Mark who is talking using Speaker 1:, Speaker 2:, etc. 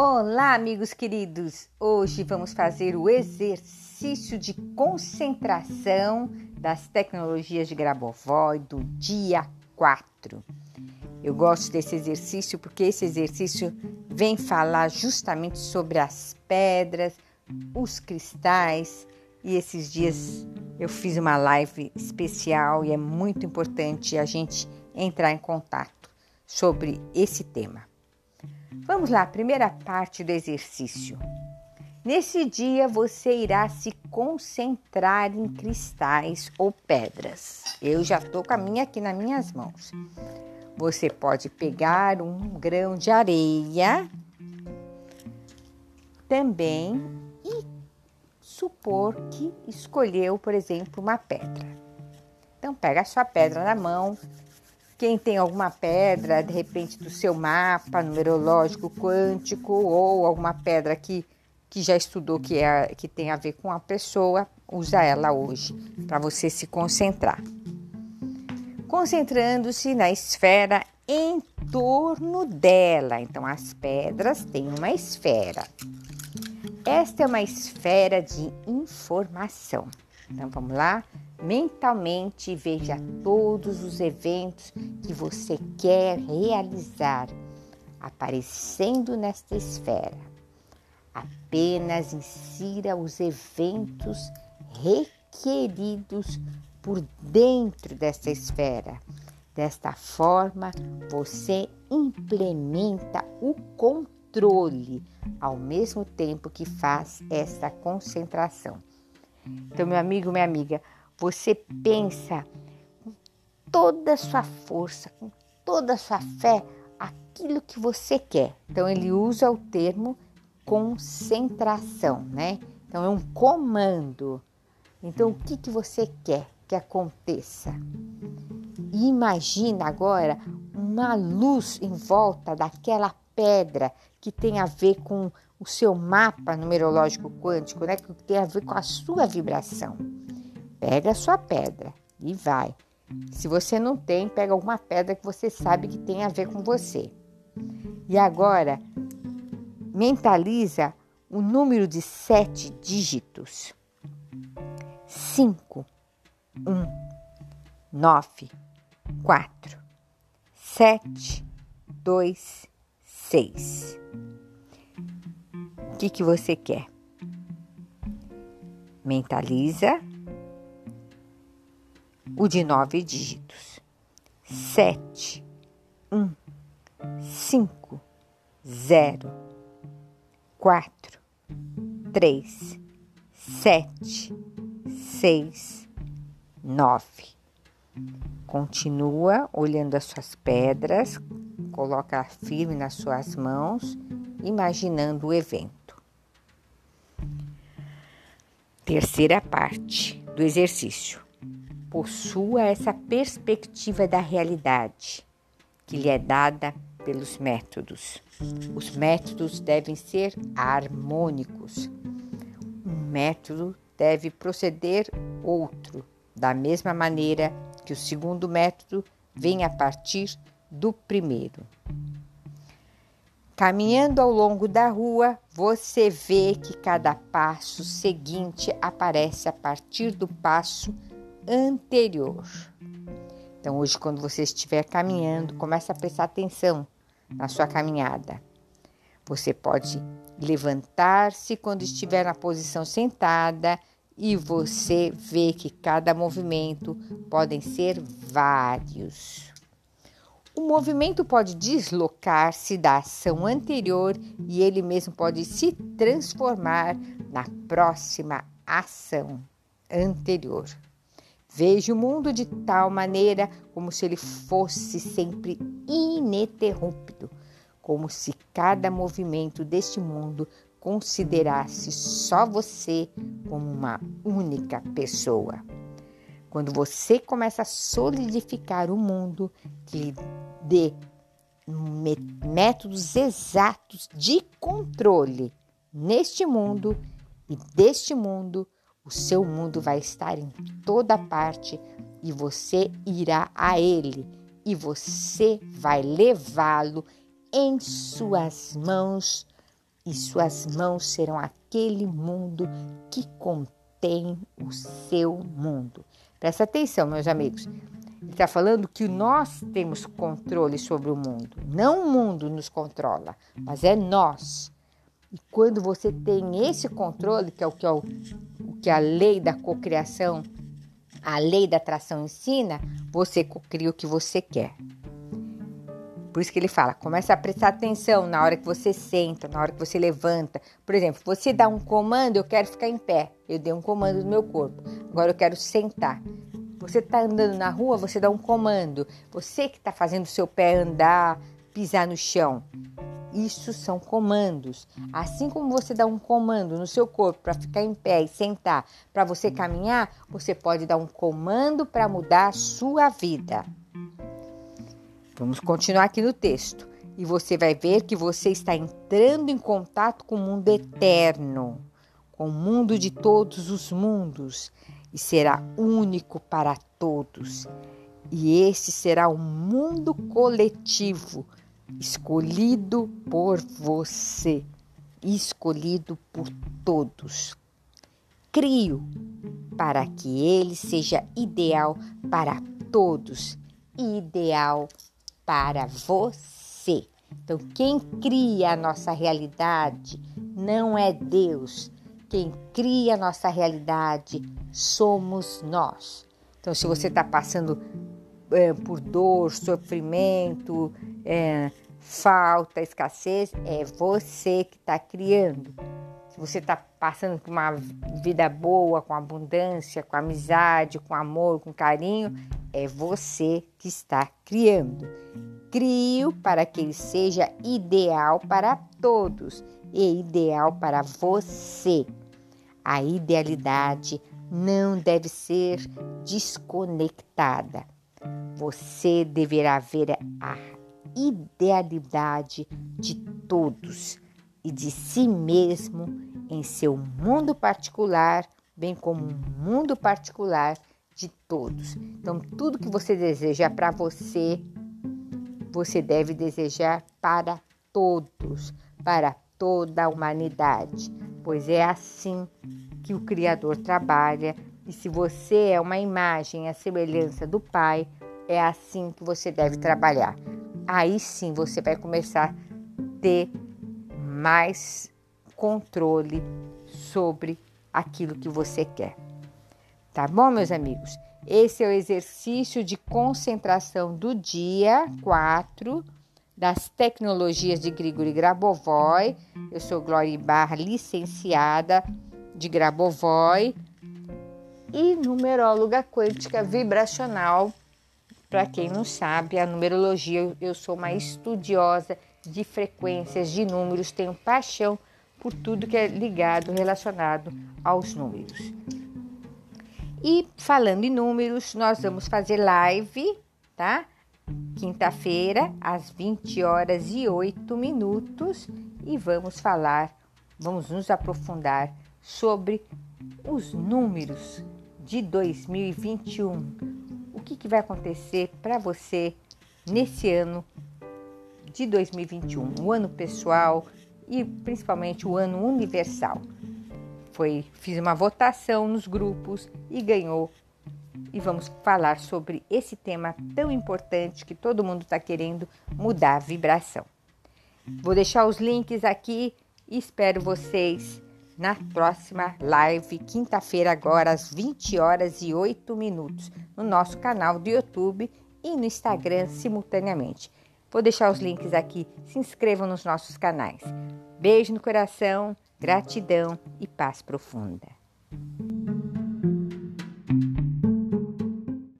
Speaker 1: Olá, amigos queridos! Hoje vamos fazer o exercício de concentração das tecnologias de Grabovoi do dia 4. Eu gosto desse exercício porque esse exercício vem falar justamente sobre as pedras, os cristais e esses dias eu fiz uma live especial e é muito importante a gente entrar em contato sobre esse tema. Vamos lá, primeira parte do exercício. Nesse dia você irá se concentrar em cristais ou pedras. Eu já estou com a minha aqui nas minhas mãos. Você pode pegar um grão de areia também e supor que escolheu, por exemplo, uma pedra. Então pega a sua pedra na mão, quem tem alguma pedra, de repente, do seu mapa numerológico quântico ou alguma pedra que, que já estudou que, é, que tem a ver com a pessoa, usa ela hoje para você se concentrar. Concentrando-se na esfera em torno dela. Então, as pedras têm uma esfera. Esta é uma esfera de informação. Então, vamos lá? Mentalmente veja todos os eventos que você quer realizar aparecendo nesta esfera. Apenas insira os eventos requeridos por dentro desta esfera. Desta forma, você implementa o controle ao mesmo tempo que faz esta concentração. Então, meu amigo, minha amiga, você pensa com toda a sua força, com toda a sua fé, aquilo que você quer. Então ele usa o termo concentração, né? Então é um comando. Então o que, que você quer que aconteça? Imagina agora uma luz em volta daquela pedra que tem a ver com o seu mapa numerológico quântico, né? Que tem a ver com a sua vibração. Pega a sua pedra e vai. Se você não tem, pega alguma pedra que você sabe que tem a ver com você. E agora, mentaliza o número de sete dígitos: cinco, um, nove, quatro, sete, dois, seis. O que, que você quer? Mentaliza o de nove dígitos. Sete, um, cinco, zero, quatro, três, sete, seis, nove. Continua olhando as suas pedras, coloca firme nas suas mãos, imaginando o evento. Terceira parte do exercício possua essa perspectiva da realidade que lhe é dada pelos métodos. Os métodos devem ser harmônicos. Um método deve proceder outro, da mesma maneira que o segundo método vem a partir do primeiro. Caminhando ao longo da rua, você vê que cada passo seguinte aparece a partir do passo anterior. Então, hoje, quando você estiver caminhando, comece a prestar atenção na sua caminhada. Você pode levantar-se quando estiver na posição sentada e você vê que cada movimento podem ser vários. O movimento pode deslocar-se da ação anterior e ele mesmo pode se transformar na próxima ação anterior. Veja o mundo de tal maneira como se ele fosse sempre ininterrupto, como se cada movimento deste mundo considerasse só você como uma única pessoa. Quando você começa a solidificar o mundo que lhe dê métodos exatos de controle neste mundo e deste mundo, o seu mundo vai estar em toda parte e você irá a ele e você vai levá-lo em suas mãos e suas mãos serão aquele mundo que contém o seu mundo. Presta atenção, meus amigos. Ele está falando que nós temos controle sobre o mundo. Não o mundo nos controla, mas é nós. E quando você tem esse controle, que é o que, é o, o que a lei da cocriação, a lei da atração ensina, você cocria o que você quer. Por isso que ele fala, começa a prestar atenção na hora que você senta, na hora que você levanta. Por exemplo, você dá um comando, eu quero ficar em pé. Eu dei um comando no meu corpo. Agora eu quero sentar. Você está andando na rua, você dá um comando. Você que está fazendo o seu pé andar, pisar no chão. Isso são comandos. Assim como você dá um comando no seu corpo para ficar em pé e sentar, para você caminhar, você pode dar um comando para mudar a sua vida. Vamos continuar aqui no texto. E você vai ver que você está entrando em contato com o mundo eterno, com o mundo de todos os mundos, e será único para todos. E esse será um mundo coletivo, escolhido por você, escolhido por todos. Crio para que ele seja ideal para todos, ideal para você. Então, quem cria a nossa realidade não é Deus. Quem cria a nossa realidade somos nós. Então, se você está passando é, por dor, sofrimento, é, falta, escassez, é você que está criando. Se você está passando por uma vida boa, com abundância, com amizade, com amor, com carinho, é você que está criando. Crio para que ele seja ideal para todos e ideal para você. A idealidade não deve ser desconectada. Você deverá ver a idealidade de todos e de si mesmo em seu mundo particular, bem como um mundo particular de todos. Então, tudo que você deseja para você, você deve desejar para todos, para toda a humanidade, pois é assim que o Criador trabalha. E se você é uma imagem, a semelhança do Pai, é assim que você deve trabalhar. Aí sim você vai começar a ter mais controle sobre aquilo que você quer. Tá bom, meus amigos? Esse é o exercício de concentração do dia 4 das tecnologias de Grigori Grabovoi. Eu sou Glória Barra, licenciada de Grabovoi e numeróloga quântica vibracional. Para quem não sabe, a numerologia, eu sou uma estudiosa de frequências, de números, tenho paixão por tudo que é ligado, relacionado aos números. E falando em números, nós vamos fazer live, tá? Quinta-feira, às 20 horas e 8 minutos, e vamos falar, vamos nos aprofundar sobre os números de 2021. O que, que vai acontecer para você nesse ano de 2021, o ano pessoal e principalmente o ano universal foi fiz uma votação nos grupos e ganhou. E vamos falar sobre esse tema tão importante que todo mundo está querendo mudar a vibração. Vou deixar os links aqui e espero vocês na próxima live, quinta-feira, agora às 20 horas e 8 minutos, no nosso canal do YouTube e no Instagram simultaneamente. Vou deixar os links aqui. Se inscrevam nos nossos canais. Beijo no coração. Gratidão e paz profunda.